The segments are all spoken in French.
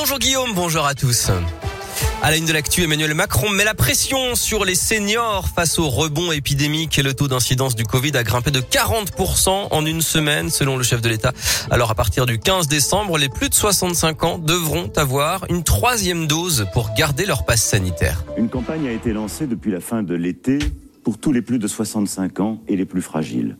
Bonjour Guillaume, bonjour à tous. À la une de l'actu, Emmanuel Macron met la pression sur les seniors face au rebond épidémique. Le taux d'incidence du Covid a grimpé de 40% en une semaine, selon le chef de l'État. Alors, à partir du 15 décembre, les plus de 65 ans devront avoir une troisième dose pour garder leur passe sanitaire. Une campagne a été lancée depuis la fin de l'été pour tous les plus de 65 ans et les plus fragiles.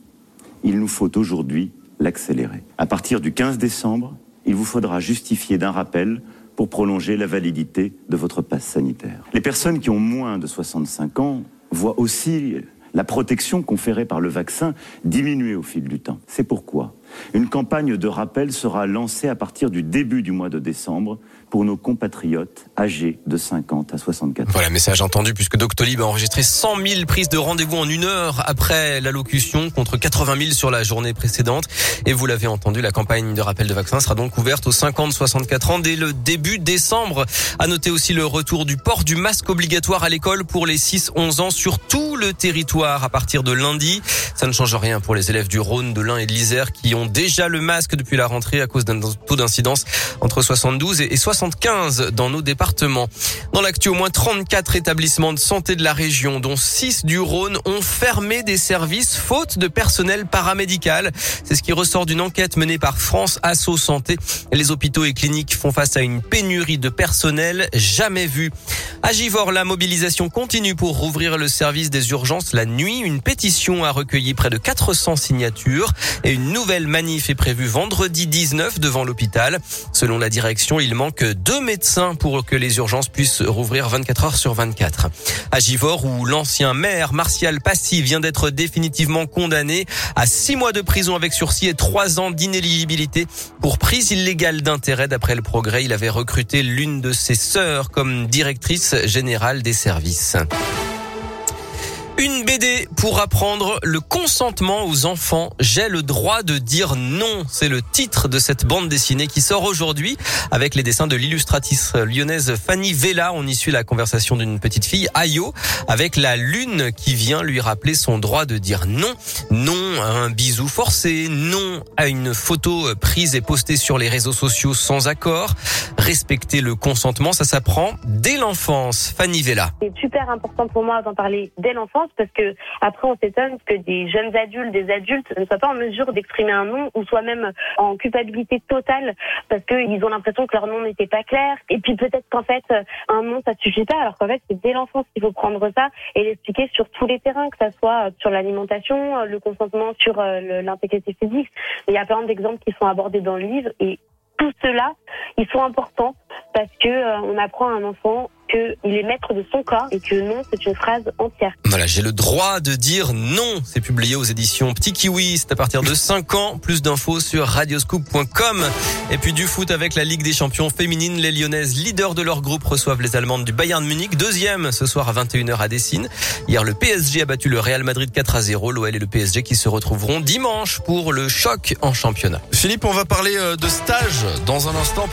Il nous faut aujourd'hui l'accélérer. À partir du 15 décembre, il vous faudra justifier d'un rappel pour prolonger la validité de votre passe sanitaire. Les personnes qui ont moins de 65 ans voient aussi la protection conférée par le vaccin diminuer au fil du temps. C'est pourquoi une campagne de rappel sera lancée à partir du début du mois de décembre pour nos compatriotes âgés de 50 à 64 ans. Voilà, message entendu puisque Doctolib a enregistré 100 000 prises de rendez-vous en une heure après l'allocution contre 80 000 sur la journée précédente. Et vous l'avez entendu, la campagne de rappel de vaccins sera donc ouverte aux 50-64 ans dès le début décembre. À noter aussi le retour du port du masque obligatoire à l'école pour les 6-11 ans sur tout le territoire à partir de lundi. Ça ne change rien pour les élèves du Rhône, de l'Ain et de l'Isère qui ont déjà le masque depuis la rentrée à cause d'un taux d'incidence entre 72 et 75 dans nos départements. Dans l'actu, au moins 34 établissements de santé de la région, dont 6 du Rhône, ont fermé des services faute de personnel paramédical. C'est ce qui ressort d'une enquête menée par France Asso Santé. Les hôpitaux et cliniques font face à une pénurie de personnel jamais vue. À Givor, la mobilisation continue pour rouvrir le service des urgences la nuit. Une pétition a recueilli près de 400 signatures et une nouvelle manif est prévue vendredi 19 devant l'hôpital. Selon la direction, il manque deux médecins pour que les urgences puissent rouvrir 24 heures sur 24. À Givor, où l'ancien maire Martial Passy vient d'être définitivement condamné à six mois de prison avec sursis et trois ans d'inéligibilité pour prise illégale d'intérêt. D'après le progrès, il avait recruté l'une de ses sœurs comme directrice générale des services. Une BD pour apprendre le consentement aux enfants. J'ai le droit de dire non. C'est le titre de cette bande dessinée qui sort aujourd'hui avec les dessins de l'illustratrice lyonnaise Fanny Vella. On y suit la conversation d'une petite fille, Ayo, avec la lune qui vient lui rappeler son droit de dire non. Non à un bisou forcé. Non à une photo prise et postée sur les réseaux sociaux sans accord. Respecter le consentement, ça s'apprend dès l'enfance. Fanny Vella. C'est super important pour moi d'en parler dès l'enfance parce que après on s'étonne que des jeunes adultes, des adultes ne soient pas en mesure d'exprimer un non ou soit même en culpabilité totale parce qu'ils ont l'impression que leur nom n'était pas clair et puis peut-être qu'en fait un non ça suffit pas alors qu'en fait c'est dès l'enfance qu'il faut prendre ça et l'expliquer sur tous les terrains que ça soit sur l'alimentation, le consentement sur euh, l'intégrité physique. Il y a plein d'exemples qui sont abordés dans le livre et tout cela, ils sont importants parce que euh, on apprend à un enfant qu'il est maître de son corps et que non, c'est une phrase entière. Voilà, j'ai le droit de dire non. C'est publié aux éditions Petit Kiwi. C'est à partir de 5 ans. Plus d'infos sur radioscoop.com. Et puis du foot avec la Ligue des champions féminines. Les Lyonnaises, leaders de leur groupe, reçoivent les Allemandes du Bayern Munich. Deuxième ce soir à 21h à Dessine. Hier, le PSG a battu le Real Madrid 4 à 0. L'OL et le PSG qui se retrouveront dimanche pour le choc en championnat. Philippe, on va parler euh, de stage dans un instant.